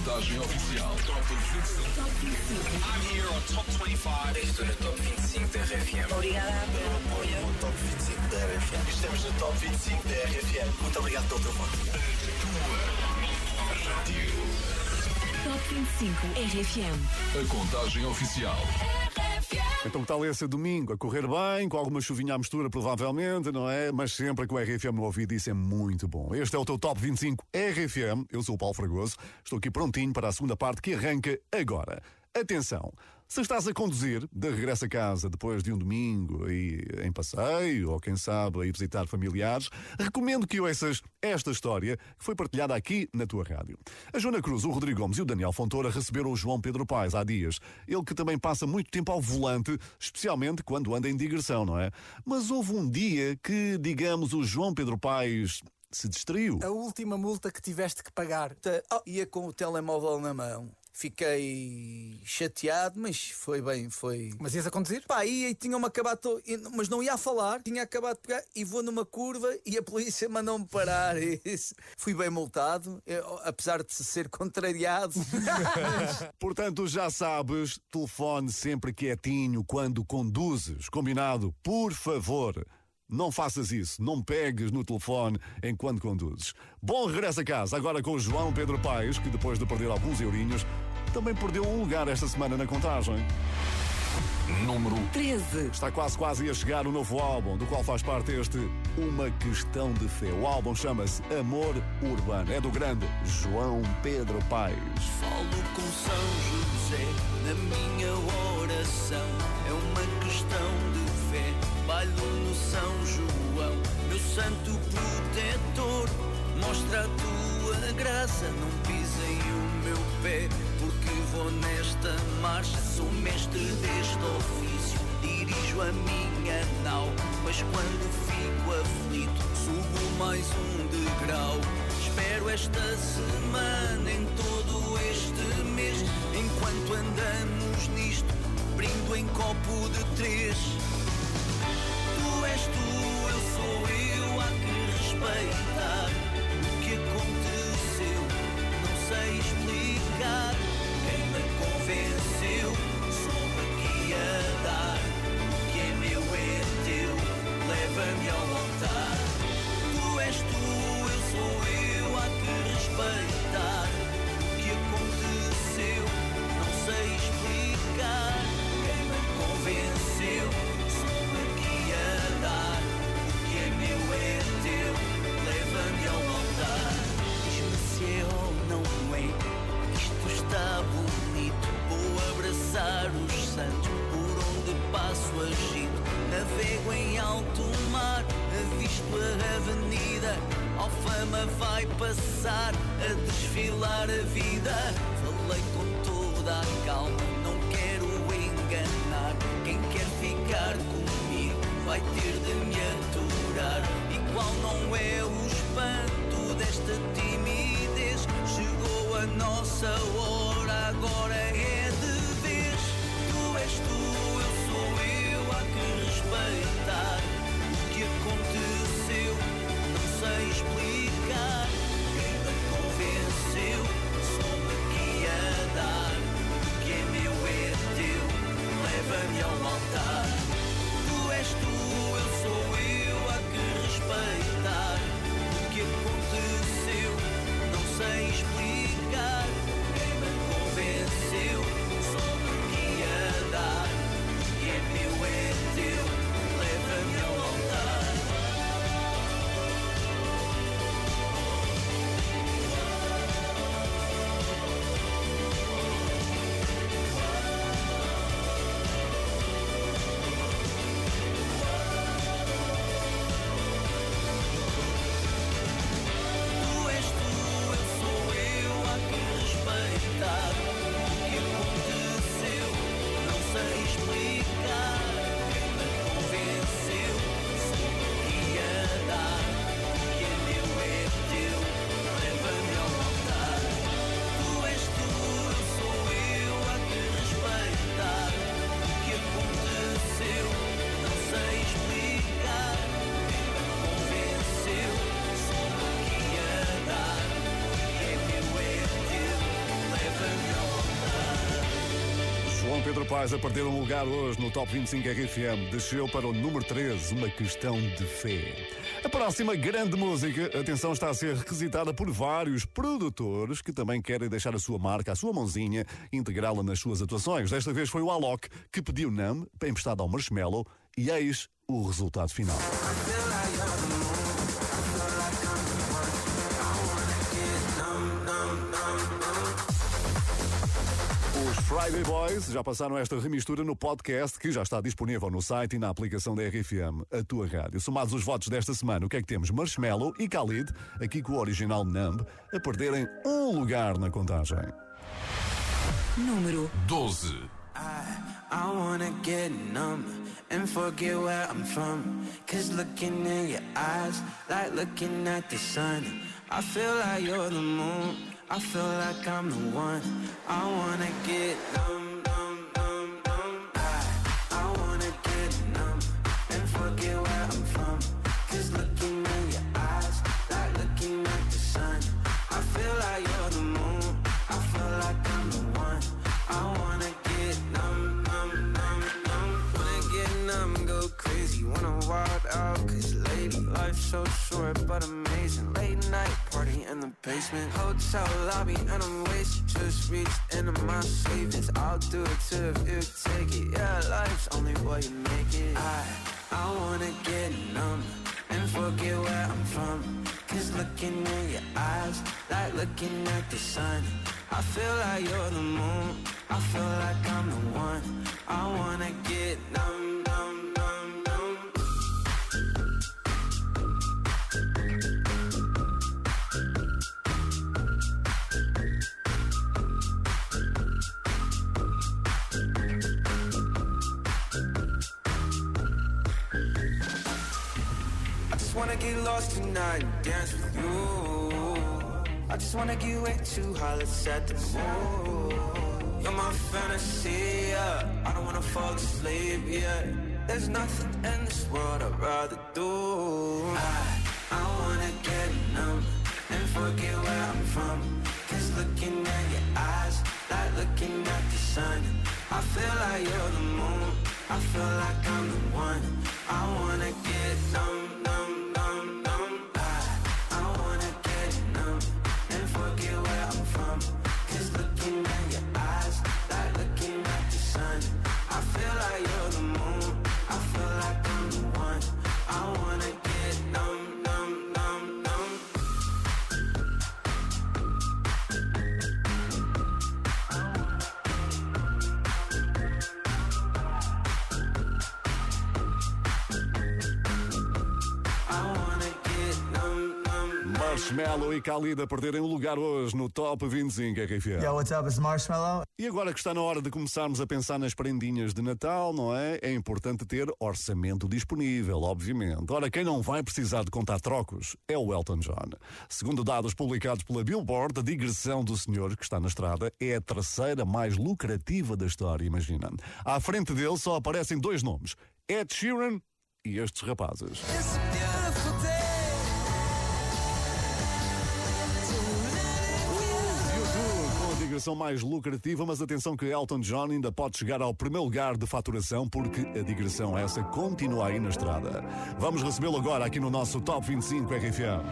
contagem oficial. Top 25. Top 25. I'm here on Top 25. Estou no Top 25 da RFM. Obrigada pelo apoio. No Top 25 da RFM. Estamos no Top 25 da RFM. Muito obrigado pelo teu voto. Top 25 RFM. A contagem oficial. Então que tal esse domingo? A correr bem, com alguma chuvinha à mistura, provavelmente, não é? Mas sempre com o RFM no ouvido, isso é muito bom. Este é o teu Top 25 RFM. Eu sou o Paulo Fragoso. Estou aqui prontinho para a segunda parte que arranca agora. Atenção! Se estás a conduzir de regresso a casa depois de um domingo e em passeio, ou quem sabe a ir visitar familiares, recomendo que ouças esta história que foi partilhada aqui na tua rádio. A Joana Cruz, o Rodrigo Gomes e o Daniel Fontoura receberam o João Pedro Paes há dias. Ele que também passa muito tempo ao volante, especialmente quando anda em digressão, não é? Mas houve um dia que, digamos, o João Pedro Paes se distraiu. A última multa que tiveste que pagar. Oh, ia com o telemóvel na mão. Fiquei chateado, mas foi bem, foi. Mas ias a conduzir? Pá, ia e tinham-me acabado, mas não ia a falar, tinha acabado de pegar e vou numa curva e a polícia mandou-me parar. Isso. Fui bem multado, eu, apesar de ser contrariado. Portanto, já sabes, telefone sempre quietinho quando conduzes. Combinado? Por favor. Não faças isso, não pegues no telefone enquanto conduzes. Bom regresso a casa, agora com o João Pedro Paes, que depois de perder alguns eurinhos, também perdeu um lugar esta semana na contagem. Número 13. Está quase quase a chegar o novo álbum, do qual faz parte este Uma Questão de Fé. O álbum chama-se Amor Urbano. É do grande João Pedro Paes. Falo com São José na minha oração. É uma questão de fé. Bailo no São João, meu santo protetor. Mostra a tua graça, não pisem o meu pé, porque vou nesta marcha. Sou mestre deste ofício, dirijo a minha nau. Mas quando fico aflito, subo mais um degrau. Espero esta semana, em todo este mês, enquanto andamos nisto, brindo em copo de três. Tu és tu, eu sou eu, há que respeitar explicar. Quem me convenceu, soube que ia dar. O que é meu é teu, leva-me ao altar. Tu és tu, eu sou eu, há que respeitar passar a desfilar a vida. Falei com toda a calma, não quero enganar. Quem quer ficar comigo vai ter de me aturar. E qual não é o espanto desta timidez? Chegou a nossa hora, agora é A perder um lugar hoje no Top 25 RFM. Desceu para o número 13, uma questão de fé. A próxima grande música, atenção, está a ser requisitada por vários produtores que também querem deixar a sua marca, a sua mãozinha, integrá-la nas suas atuações. Desta vez foi o Alok que pediu Nam, emprestado ao Marshmallow, e eis o resultado final. Friday Boys já passaram esta remistura no podcast que já está disponível no site e na aplicação da RFM, a tua rádio. Somados os votos desta semana, o que é que temos? Marshmallow e Khalid, aqui com o original Numb, a perderem um lugar na contagem. Número 12. I wanna get numb and forget where I'm from. Cause looking in your eyes, like looking at the sun. I feel like you're the moon, I feel like I'm the one. I wanna get numb, numb, numb, numb. I, I wanna get numb and forget where I'm from. Cause looking in your eyes, like looking at the sun. I feel like you're the moon, I feel like I'm the one. I wanna get numb, numb, numb, numb. Wanna get numb, go crazy. Wanna wild out, cause lady, life's so short but amazing. Late night party in the basement. Hotel lobby, and I'm wasted. Just reached into my savings. I'll do it too if you take it. Yeah, life's only what you make it. I, I wanna get numb and forget where I'm from. Cause looking in your eyes, like looking at the sun. I feel like you're the moon, I feel like I'm the one. I wanna get numb, numb, numb. Wanna get lost tonight and dance with you. I just wanna get way too high, let's set the mood. You're my fantasy, yeah. I don't wanna fall asleep, yeah. There's nothing in this world I'd rather do. I, I wanna get numb and forget where I'm from. Cause looking at your eyes, like looking at the sun. I feel like you're the moon, I feel like I'm the one. I wanna get numb, Khalid a perderem um lugar hoje no Top 25 RFM. Yo, what's up? It's Marshmallow. E agora que está na hora de começarmos a pensar nas prendinhas de Natal, não é? É importante ter orçamento disponível, obviamente. Ora, quem não vai precisar de contar trocos é o Elton John. Segundo dados publicados pela Billboard, a digressão do senhor que está na estrada é a terceira mais lucrativa da história, imagina. À frente dele só aparecem dois nomes: Ed Sheeran e estes rapazes. Digressão mais lucrativa, mas atenção que Elton John ainda pode chegar ao primeiro lugar de faturação porque a digressão essa continua aí na estrada. Vamos recebê-lo agora aqui no nosso Top 25 RFM.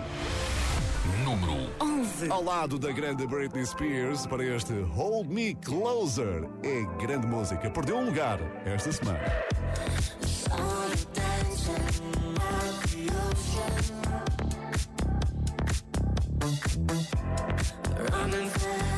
Número 11. Ao lado da grande Britney Spears para este Hold Me Closer. É grande música. Perdeu um lugar esta semana. Hold me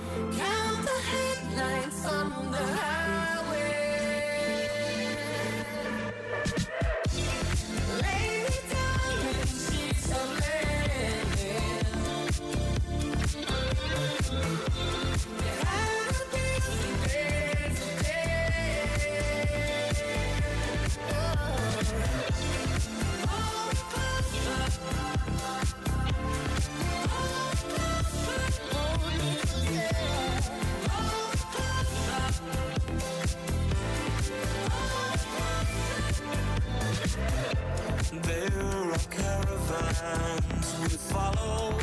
on Are caravans we follow.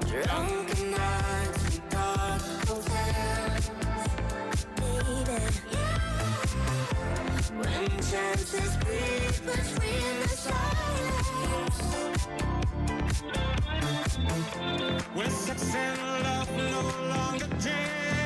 Drunken nights in dark hotels, baby. When chances between the silence. When sex and love no longer dance.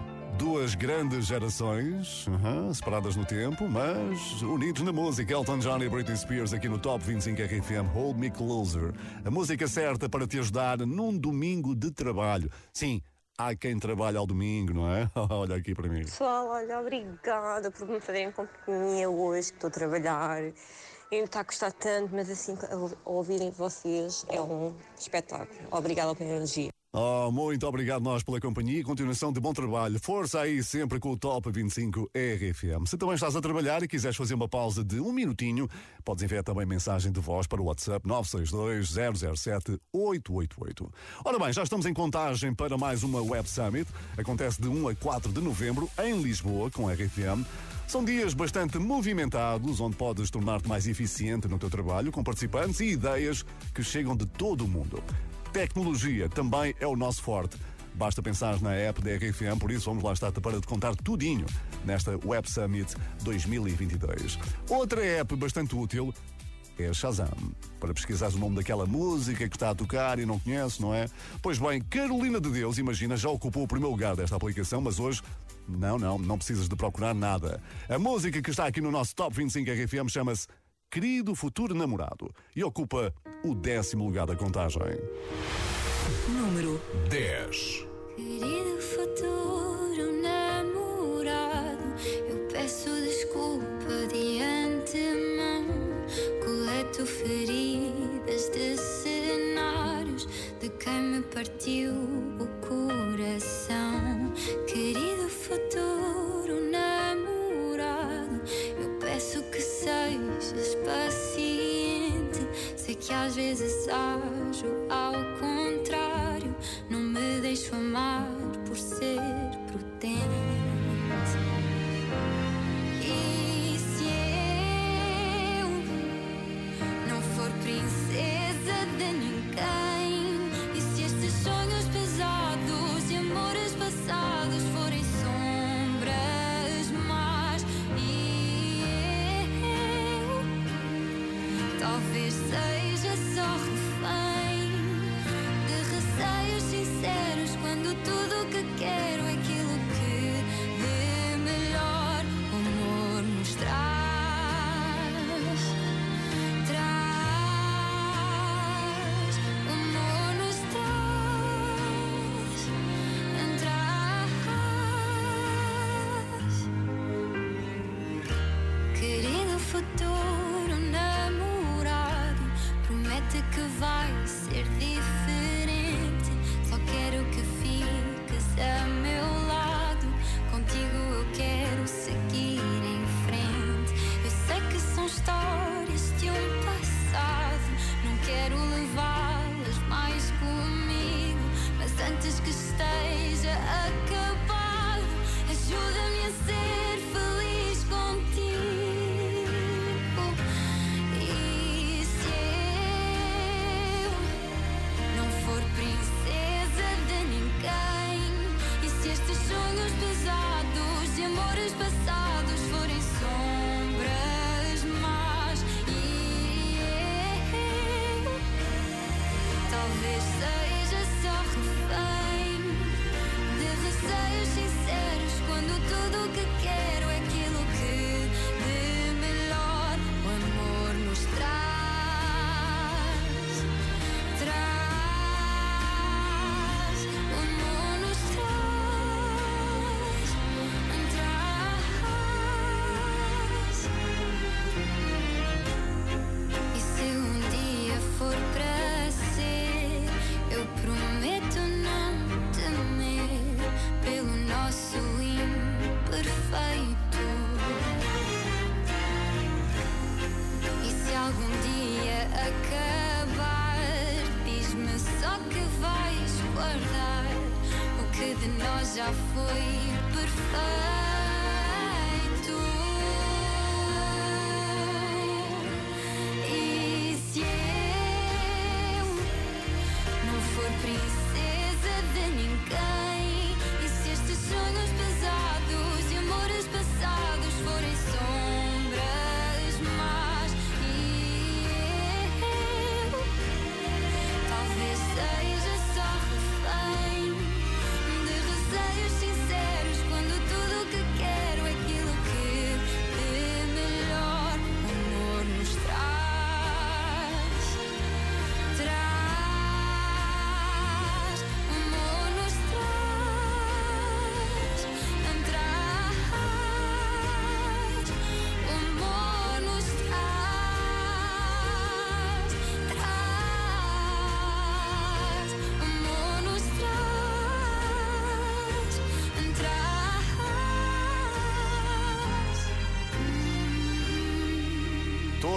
Duas grandes gerações, separadas no tempo, mas unidos na música. Elton John e Britney Spears aqui no Top 25 RFM Hold Me Closer. A música certa para te ajudar num domingo de trabalho. Sim, há quem trabalha ao domingo, não é? Olha aqui para mim. Pessoal, olha, obrigada por me fazerem companhia hoje que estou a trabalhar. E não está a custar tanto, mas assim, ouvirem vocês é um espetáculo. Obrigada pela energia. Oh, muito obrigado nós pela companhia e continuação de bom trabalho. Força aí sempre com o Top 25 RFM. Se também estás a trabalhar e quiseres fazer uma pausa de um minutinho, podes enviar também mensagem de voz para o WhatsApp 962-007-888. Ora bem, já estamos em contagem para mais uma Web Summit. Acontece de 1 a 4 de novembro em Lisboa com a RFM. São dias bastante movimentados, onde podes tornar-te mais eficiente no teu trabalho, com participantes e ideias que chegam de todo o mundo. Tecnologia também é o nosso forte. Basta pensar na app da RFM, por isso vamos lá estar para te contar tudinho nesta Web Summit 2022. Outra app bastante útil é a Shazam. Para pesquisares o nome daquela música que está a tocar e não conheces, não é? Pois bem, Carolina de Deus, imagina, já ocupou o primeiro lugar desta aplicação, mas hoje não, não, não precisas de procurar nada. A música que está aqui no nosso Top 25 RFM chama-se Querido Futuro Namorado e ocupa o décimo lugar da contagem. Número 10. Querido futuro namorado, eu peço desculpa de antemão. Coleto feridas de cenários de quem me partiu que às vezes ajo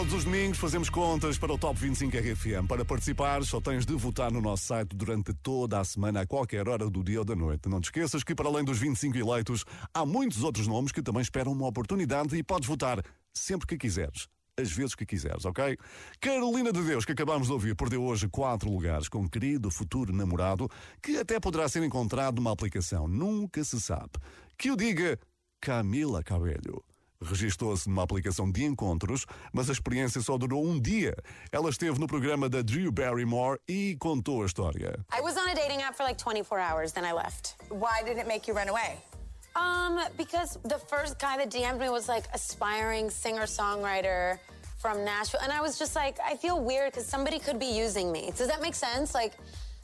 Todos os domingos fazemos contas para o Top 25 RFM. Para participar, só tens de votar no nosso site durante toda a semana, a qualquer hora do dia ou da noite. Não te esqueças que, para além dos 25 eleitos, há muitos outros nomes que também esperam uma oportunidade e podes votar sempre que quiseres. As vezes que quiseres, ok? Carolina de Deus, que acabamos de ouvir, perdeu hoje quatro lugares com um querido futuro namorado que até poderá ser encontrado numa aplicação. Nunca se sabe. Que o diga Camila Cabello. Registou-se numa aplicação de encontros, mas a experiência só durou um dia. Ela esteve no programa da Drew Barrymore e contou a história. I was on a dating app for like 24 hours, then I left. Why did it make you run away? Um, because the first guy that DM'd me was like aspiring singer-songwriter from Nashville, and I was just like, I feel weird because somebody could be using me. Does that make sense? Like,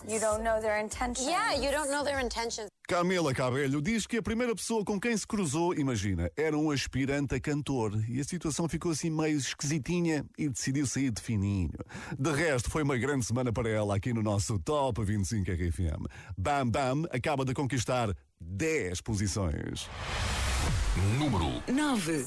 You don't know their intentions. yeah, you don't know their intentions. Camila Cabello diz que a primeira pessoa com quem se cruzou, imagina, era um aspirante a cantor e a situação ficou assim meio esquisitinha e decidiu sair de fininho. De resto, foi uma grande semana para ela aqui no nosso Top 25 RFM. Bam Bam acaba de conquistar 10 posições. Número 9.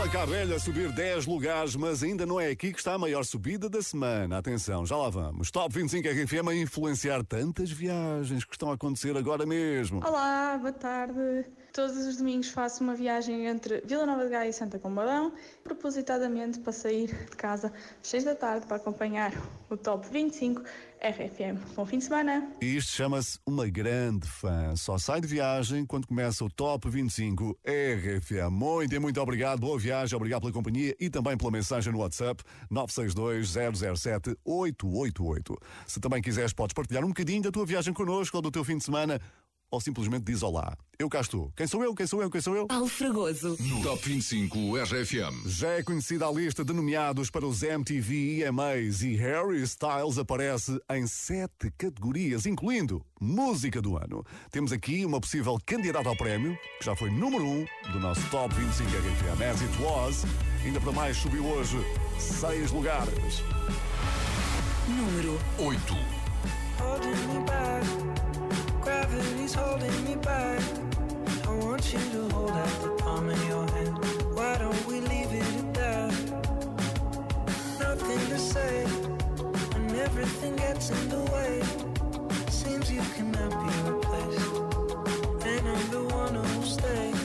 Camila Cabello a subir 10 lugares, mas ainda não é aqui que está a maior subida da semana. Atenção, já lá vamos. Top 25 RFM a influenciar tantas viagens que estão a acontecer agora mesmo. Olá, boa tarde. Todos os domingos faço uma viagem entre Vila Nova de Gaia e Santa Combadão, propositadamente para sair de casa às 6 da tarde para acompanhar o Top 25 RFM. Bom fim de semana! Isto chama-se uma grande fã. Só sai de viagem quando começa o Top 25 RFM. Muito e muito obrigado, boa viagem, obrigado pela companhia e também pela mensagem no WhatsApp 962-007-888. Se também quiseres, podes partilhar um bocadinho da tua viagem connosco ou do teu fim de semana ou simplesmente diz olá. Eu cá estou. Quem sou eu? Quem sou eu? Quem sou eu? Paulo Fragoso. No Top 25 RFM. Já é conhecida a lista de nomeados para os MTV EMAs e Harry Styles aparece em sete categorias, incluindo Música do Ano. Temos aqui uma possível candidata ao prémio, que já foi número um do nosso Top 25 RFM. As It Was, ainda para mais subiu hoje seis lugares. Número 8. Gravity's holding me back. I want you to hold out the palm of your hand. Why don't we leave it at that? Nothing to say, and everything gets in the way. Seems you cannot be replaced, and I'm the one who'll stay.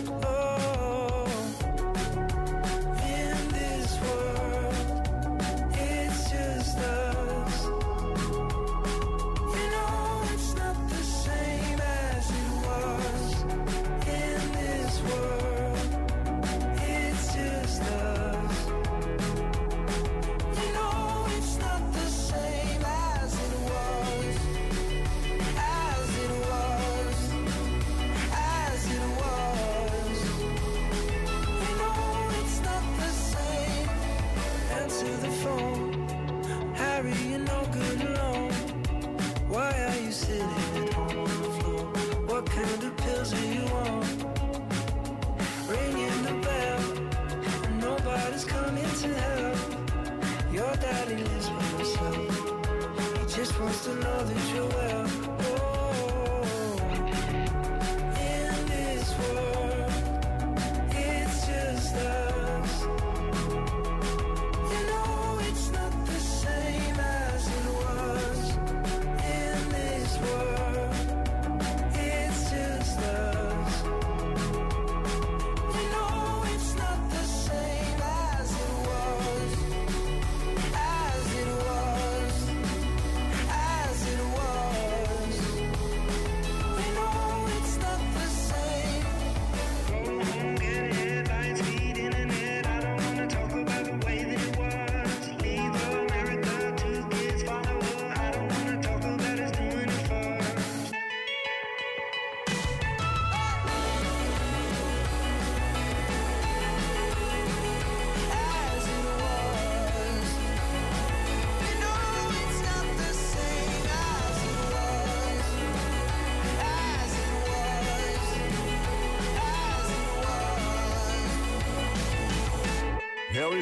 Daddy lives by himself. He just wants to know that you're well.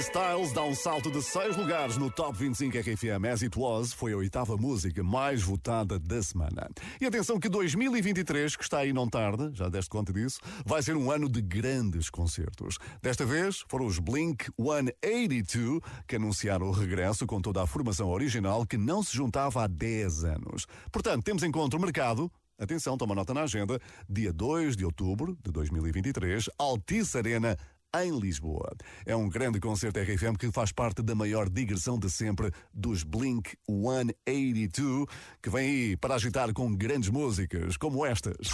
Styles dá um salto de seis lugares no Top 25 RFM. As It Was foi a oitava música mais votada da semana. E atenção que 2023, que está aí não tarde, já deste conta disso, vai ser um ano de grandes concertos. Desta vez foram os Blink 182 que anunciaram o regresso com toda a formação original que não se juntava há 10 anos. Portanto, temos encontro marcado Atenção, toma nota na agenda. Dia 2 de outubro de 2023, Altice Arena, em Lisboa. É um grande concerto RFM que faz parte da maior digressão de sempre dos Blink 182, que vem aí para agitar com grandes músicas como estas.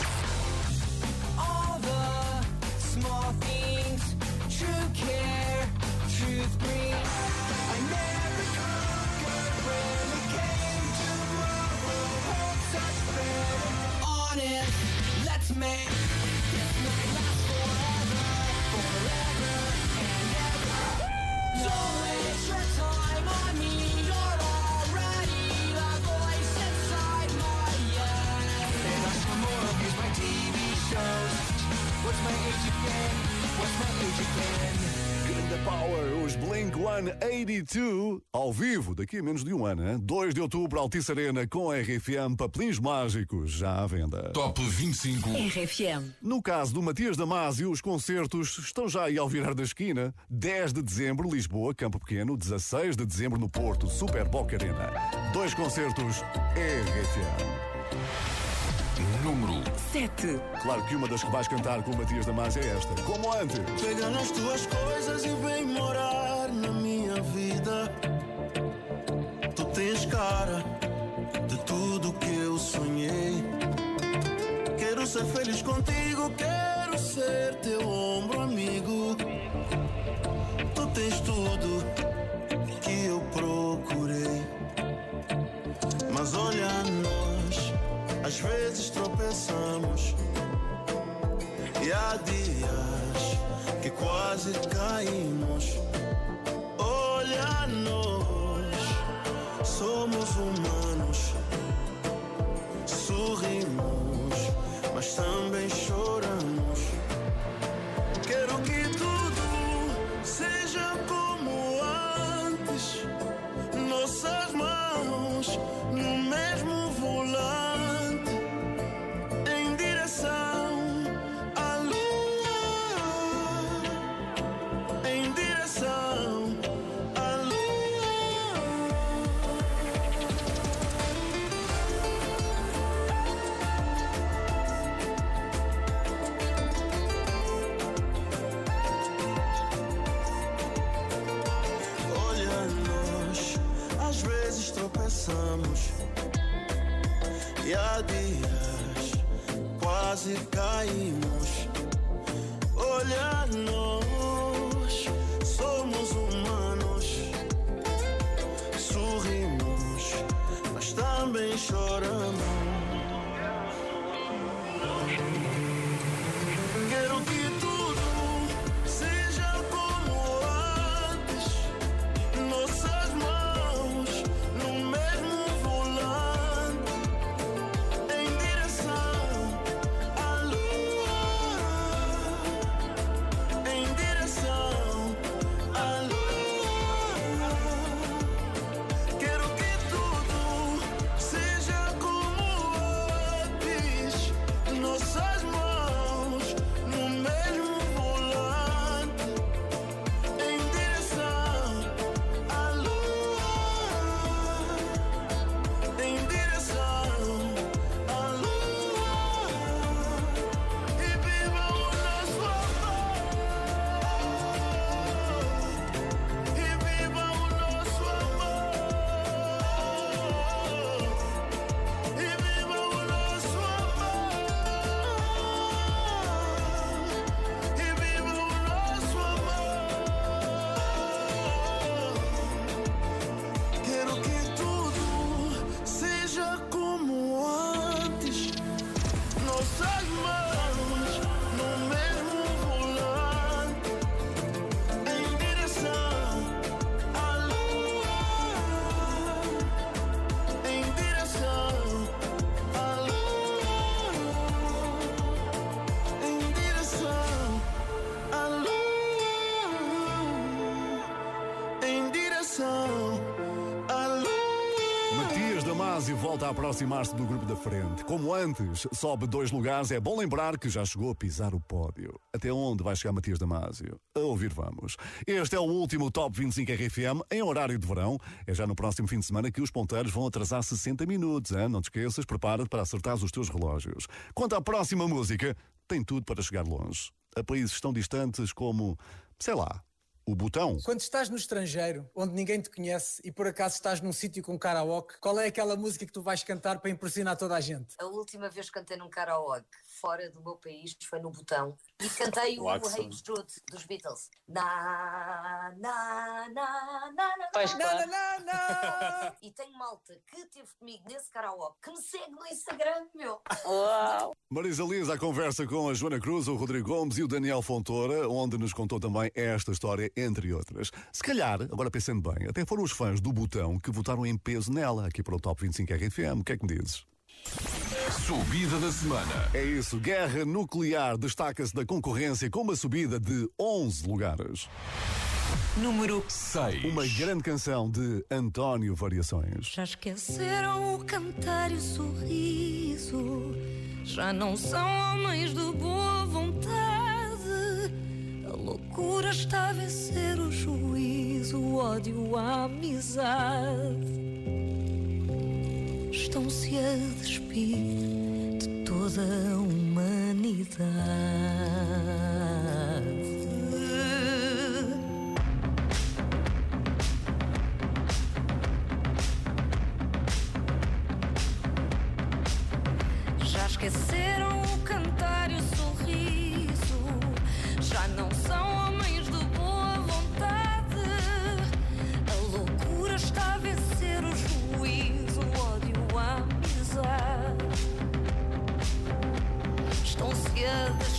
Power, os Blink 182, ao vivo, daqui a menos de um ano, hein? 2 de outubro, Altice Arena com RFM, papelinhos mágicos, já à venda. Top 25. RFM. No caso do Matias Damasio, os concertos estão já aí ao virar da esquina. 10 de dezembro, Lisboa, Campo Pequeno. 16 de dezembro, no Porto, Super Boca Arena. Dois concertos RFM. Número 7. Claro que uma das que vais cantar com o Matias Damasio é esta. Como antes. Pega nas tuas coisas e vem morar na minha vida. Tu tens cara de tudo que eu sonhei. Quero ser feliz contigo, quero ser teu ombro amigo. Tu tens tudo que eu procurei. Mas olha nós, às vezes tropeçamos. E há dias que quase caímos. Volta a aproximar-se do grupo da frente. Como antes, sobe dois lugares. É bom lembrar que já chegou a pisar o pódio. Até onde vai chegar Matias Damasio? A ouvir vamos. Este é o último Top 25 RFM em horário de verão. É já no próximo fim de semana que os ponteiros vão atrasar 60 minutos. Hein? Não te esqueças, prepara-te para acertar os teus relógios. Quanto à próxima música, tem tudo para chegar longe. A países tão distantes como, sei lá, o Botão. Quando estás no estrangeiro, onde ninguém te conhece e por acaso estás num sítio com karaoke, qual é aquela música que tu vais cantar para impressionar toda a gente? A última vez que cantei num karaoke fora do meu país foi no Botão e cantei o. Hey Jude dos Beatles. Na, na, na, na, na, na, claro. na, na, na. E tenho malta que esteve comigo nesse karaoke que me segue no Instagram, meu. Uau! Marisa Liz, a conversa com a Joana Cruz, o Rodrigo Gomes e o Daniel Fontoura, onde nos contou também esta história, entre outras. Se calhar, agora pensando bem, até foram os fãs do Botão que votaram em peso nela, aqui para o Top 25 RFM. O que é que me dizes? Subida da semana. É isso, guerra nuclear destaca-se da concorrência com uma subida de 11 lugares. Número 6. Uma grande canção de António Variações. Já esqueceram o cantar e o sorriso. Já não são homens de boa vontade. A loucura está a vencer o juízo, o ódio, a amizade. Estão-se a despir de toda a humanidade. Esqueceram o cantar e o sorriso. Já não são homens de boa vontade. A loucura está a vencer o juízo, o ódio, a amizade. Estão-se a despir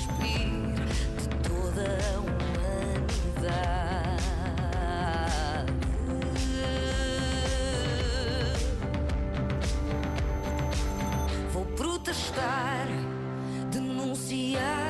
denunciar,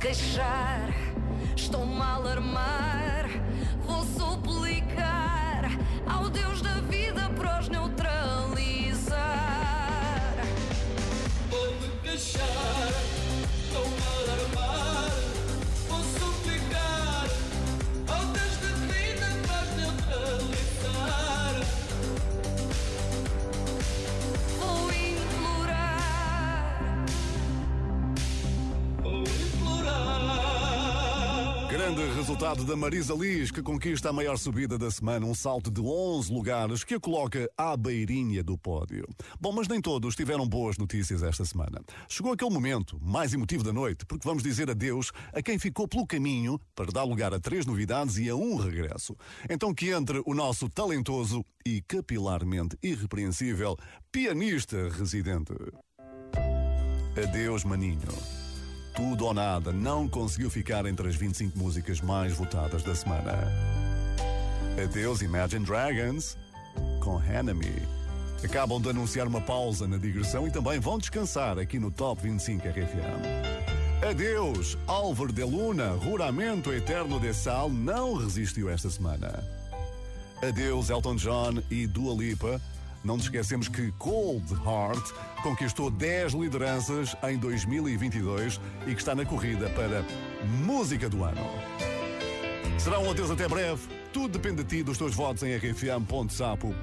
дыша. Resultado da Marisa Liz, que conquista a maior subida da semana, um salto de 11 lugares que a coloca à beirinha do pódio. Bom, mas nem todos tiveram boas notícias esta semana. Chegou aquele momento mais emotivo da noite, porque vamos dizer adeus a quem ficou pelo caminho para dar lugar a três novidades e a um regresso. Então que entre o nosso talentoso e capilarmente irrepreensível pianista residente. Adeus, maninho. Tudo ou nada não conseguiu ficar entre as 25 músicas mais votadas da semana. Adeus Imagine Dragons com Enemy. Acabam de anunciar uma pausa na digressão e também vão descansar aqui no Top 25 RFM. Adeus Álvaro de Luna, Ruramento Eterno de Sal não resistiu esta semana. Adeus Elton John e Dua Lipa. Não nos esquecemos que Cold Heart conquistou 10 lideranças em 2022 e que está na corrida para Música do Ano. Será um adeus até breve. Tudo depende de ti, dos teus votos em rfm.sapo.pt.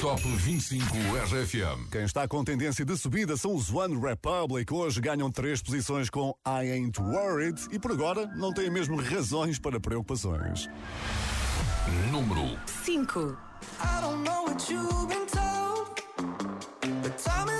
Top 25 RFM. Quem está com tendência de subida são os One Republic. Hoje ganham três posições com I Ain't Worried e por agora não têm mesmo razões para preocupações. Número 5. I don't know what you've been told, but time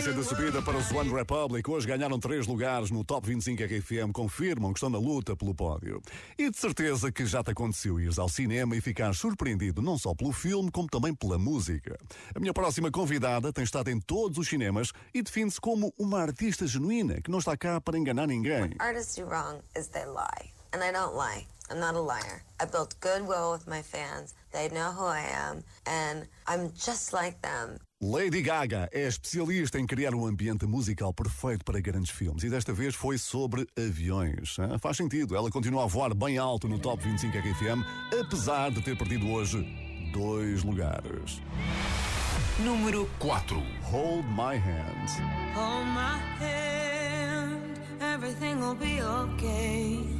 sequência de subida para os One Republic. Hoje ganharam três lugares no Top 25 RFM. Confirmam que estão na luta pelo pódio. E de certeza que já te aconteceu ires ao cinema e ficar surpreendido não só pelo filme, como também pela música. A minha próxima convidada tem estado em todos os cinemas e define-se como uma artista genuína que não está cá para enganar ninguém. Artists do wrong is they lie. And I don't lie. I'm not a liar. I built goodwill with my fans. They know who I am. And I'm just like them. Lady Gaga é especialista em criar um ambiente musical perfeito para grandes filmes e desta vez foi sobre aviões. hein? Faz sentido, ela continua a voar bem alto no Top 25 RFM, apesar de ter perdido hoje dois lugares. Número 4. Hold My Hand. Hold my hand, everything will be okay.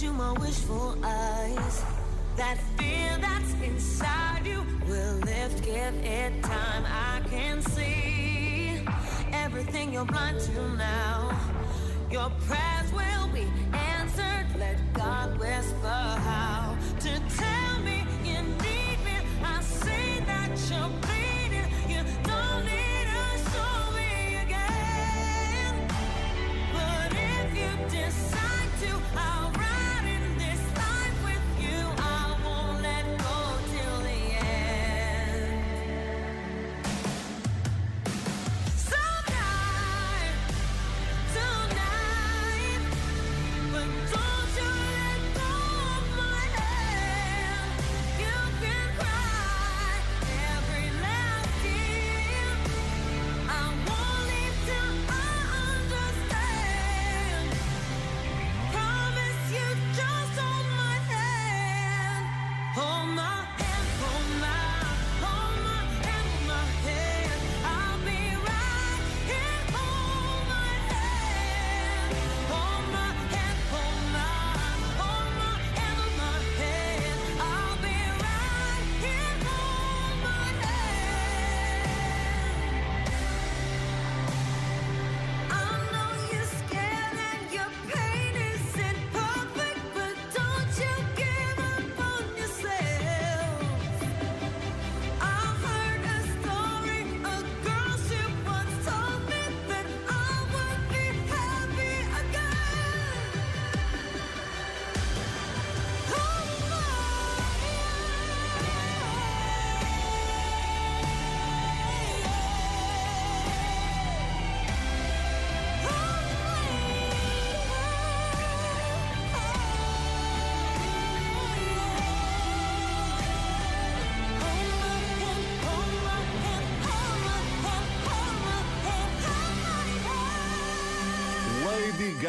Into my wishful eyes. That fear that's inside you will lift, give it time. I can see everything you're blind to now. Your prayers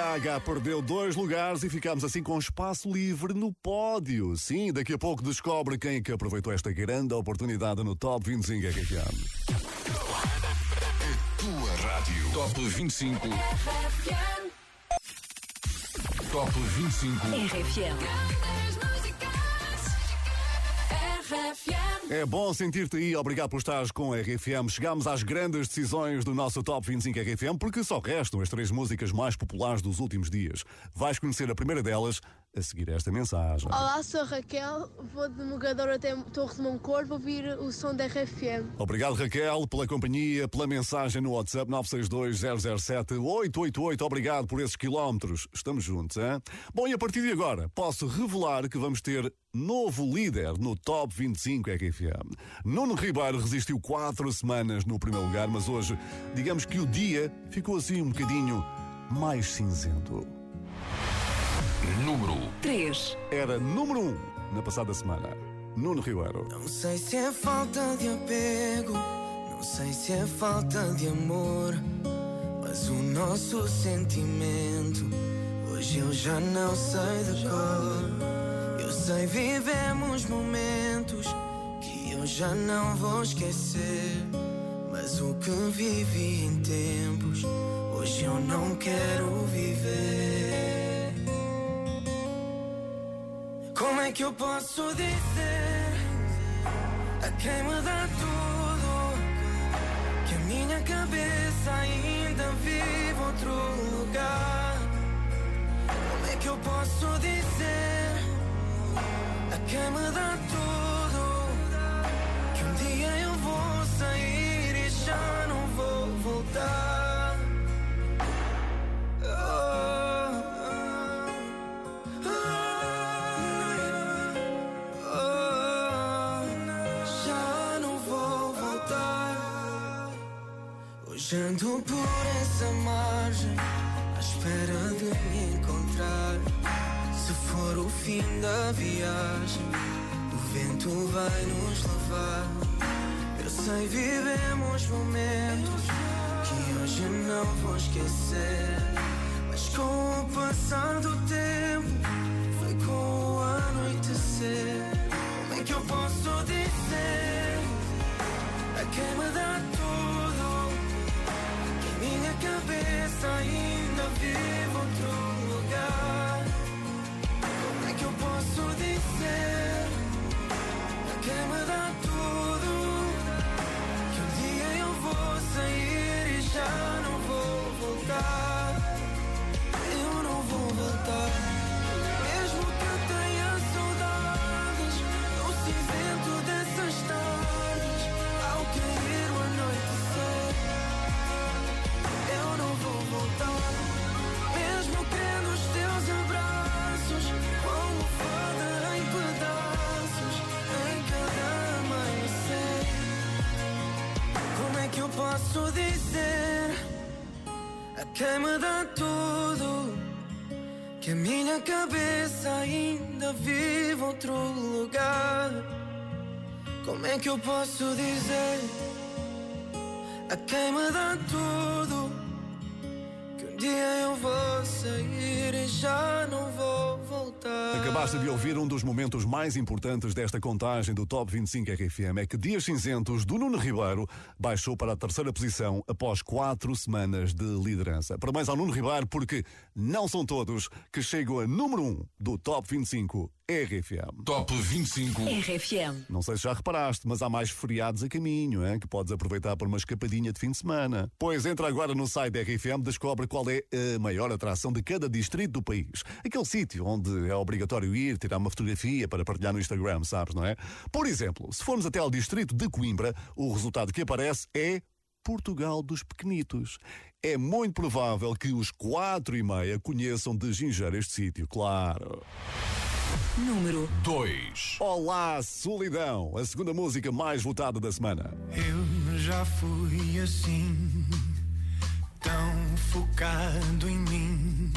Gaga perdeu dois lugares e ficamos assim com espaço livre no pódio. Sim, daqui a pouco descobre quem é que aproveitou esta grande oportunidade no Top 25 RFM. Tua rádio. Top 25. Top 25. É bom sentir-te aí, obrigado por estares com a RFM. Chegamos às grandes decisões do nosso Top 25 RFM, porque só restam as três músicas mais populares dos últimos dias. Vais conhecer a primeira delas a seguir esta mensagem. Olá, sou Raquel, vou de Mogador até Torre de Moncorvo para ouvir o som da RFM. Obrigado, Raquel, pela companhia, pela mensagem no WhatsApp 962-007-888. Obrigado por esses quilómetros. Estamos juntos, hein? Bom, e a partir de agora, posso revelar que vamos ter novo líder no Top 25 RFM. Nuno Ribeiro resistiu quatro semanas no primeiro lugar, mas hoje, digamos que o dia ficou assim um bocadinho mais cinzento. Número 3. Era número 1 um na passada semana. Nuno Ribeiro. Não sei se é falta de apego, não sei se é falta de amor, mas o nosso sentimento hoje eu já não sei de cor. Eu sei vivemos momentos que eu já não vou esquecer, mas o que vivi em tempos hoje eu não quero viver. Como é que eu posso dizer a quem me dá tudo que a minha cabeça ainda vive outro lugar? Como é que eu posso dizer a quem me dá tudo que um dia eu vou sair e já não vou voltar? Oh, Hoje ando por essa margem, à espera de me encontrar. Se for o fim da viagem, o vento vai nos levar. Eu sei, vivemos momentos que hoje não vou esquecer. Mas com o passar do tempo, foi com o anoitecer. Como é que eu posso dizer a quem me dá tudo cabeça ainda vive outro lugar? Como é que eu posso dizer a quem me dá tudo que um dia eu vou sair e já não vou voltar? Eu não vou voltar. Posso dizer a quem me dá tudo que a minha cabeça ainda vive outro lugar? Como é que eu posso dizer a quem me dá tudo que um dia eu vou sair e já não vou? Acabaste de ouvir um dos momentos mais importantes desta contagem do Top 25 RFM. É que Dias Cinzentos do Nuno Ribeiro baixou para a terceira posição após quatro semanas de liderança. Parabéns ao Nuno Ribeiro porque não são todos que chegam a número 1 do Top 25 RFM. Top 25 RFM. Não sei se já reparaste, mas há mais feriados a caminho, hein, que podes aproveitar para uma escapadinha de fim de semana. Pois entra agora no site da RFM, descobre qual é a maior atração de cada distrito do país. Aquele sítio onde é obrigatório ir, tirar uma fotografia para partilhar no Instagram, sabes, não é? Por exemplo, se formos até ao distrito de Coimbra, o resultado que aparece é Portugal dos Pequenitos. É muito provável que os quatro e meia conheçam de gingeiro este sítio, claro. Número 2. Olá, Solidão, a segunda música mais votada da semana. Eu já fui assim, tão focado em mim,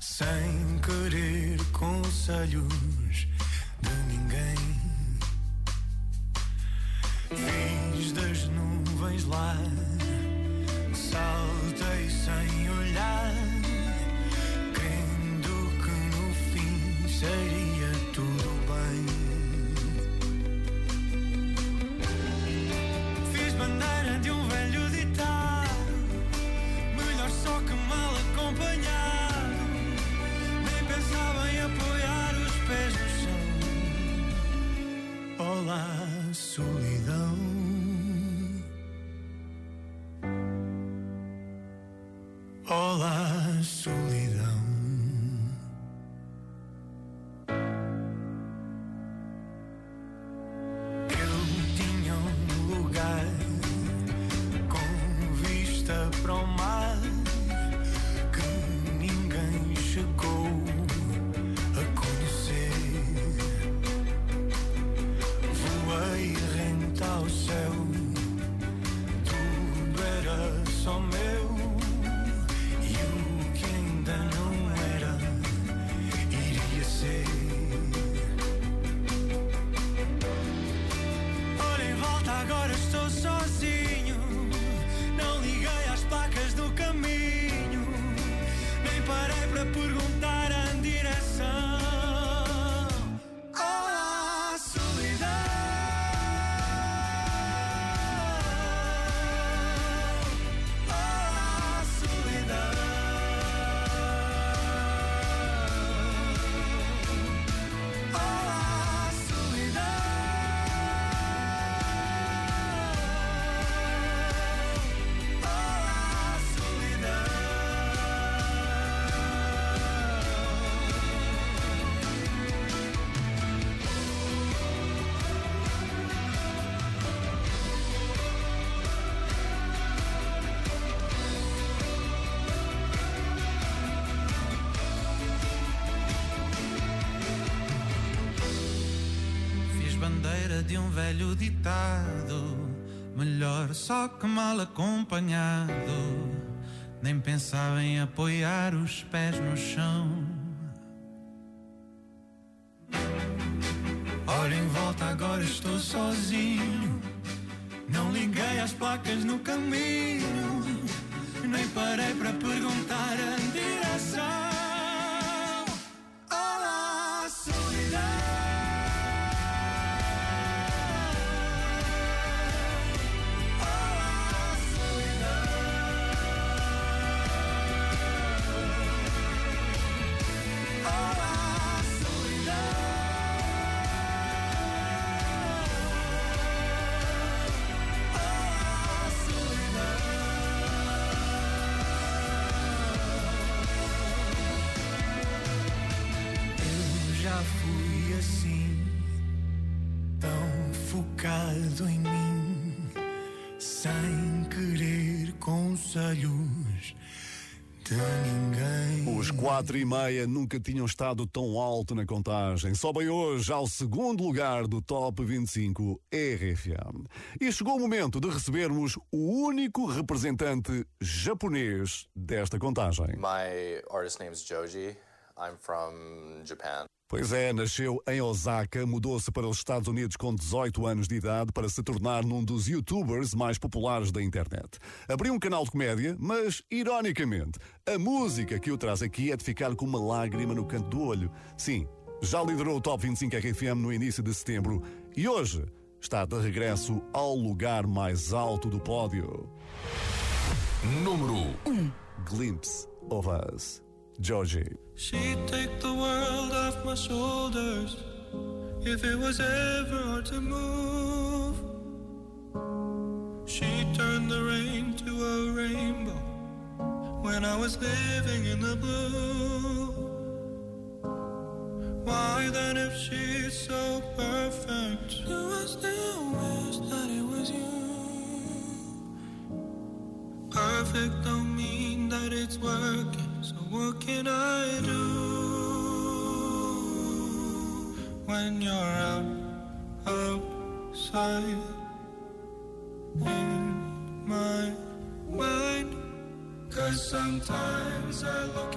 sem querer conselhos de ninguém. Fiz das nuvens lá, saltei sem olhar, seria tudo bem. Fiz bandeira de um velho ditado Melhor só que mal acompanhado. Nem pensava em apoiar os pés no chão. Olá, solidão. Olá, solidão de um velho ditado: melhor só que mal acompanhado. Nem pensava em apoiar os pés no chão. Os quatro e meia nunca tinham estado tão alto na contagem. Sobem hoje ao segundo lugar do Top 25 RFM. E chegou o momento de recebermos o único representante japonês desta contagem. My artist name is Joji. I'm from Japan. Pois é, nasceu em Osaka, mudou-se para os Estados Unidos com 18 anos de idade para se tornar num dos youtubers mais populares da internet. Abriu um canal de comédia, mas, ironicamente, a música que o traz aqui é de ficar com uma lágrima no canto do olho. Sim, já liderou o Top 25 RFM no início de setembro e hoje está de regresso ao lugar mais alto do pódio. Número 1 Glimpse of Us, Georgie. She'd take the world off my shoulders if it was ever hard to move. She turned the rain to a rainbow when I was living in the blue. Why then, if she's so perfect, do I still wish that it was you? Perfect don't mean that it's working. What can I do when you're out outside in my mind? Cause sometimes I look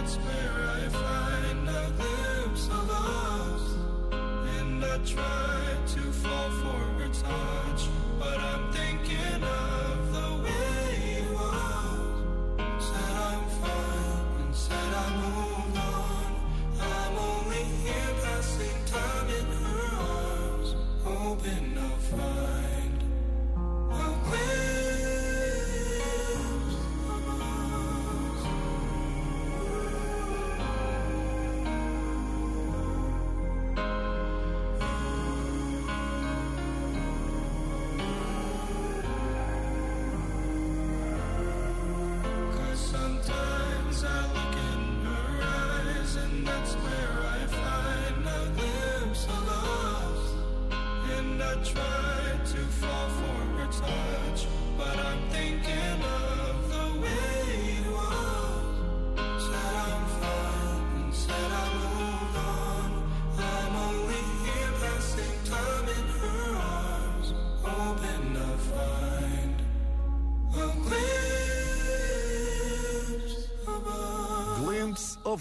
that's where I find a glimpse of us. And I try to fall for her touch, but I'm thinking of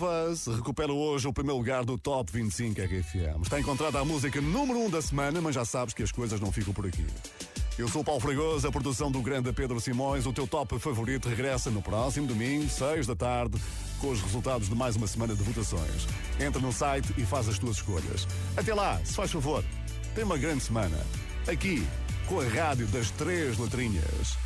Us recupera hoje o primeiro lugar do Top 25 RFM. Está encontrada a música número 1 um da semana, mas já sabes que as coisas não ficam por aqui. Eu sou o Paulo Fragoso, a produção do grande Pedro Simões. O teu top favorito regressa no próximo domingo, 6 da tarde, com os resultados de mais uma semana de votações. Entra no site e faz as tuas escolhas. Até lá, se faz favor, tem uma grande semana. Aqui, com a rádio das três letrinhas.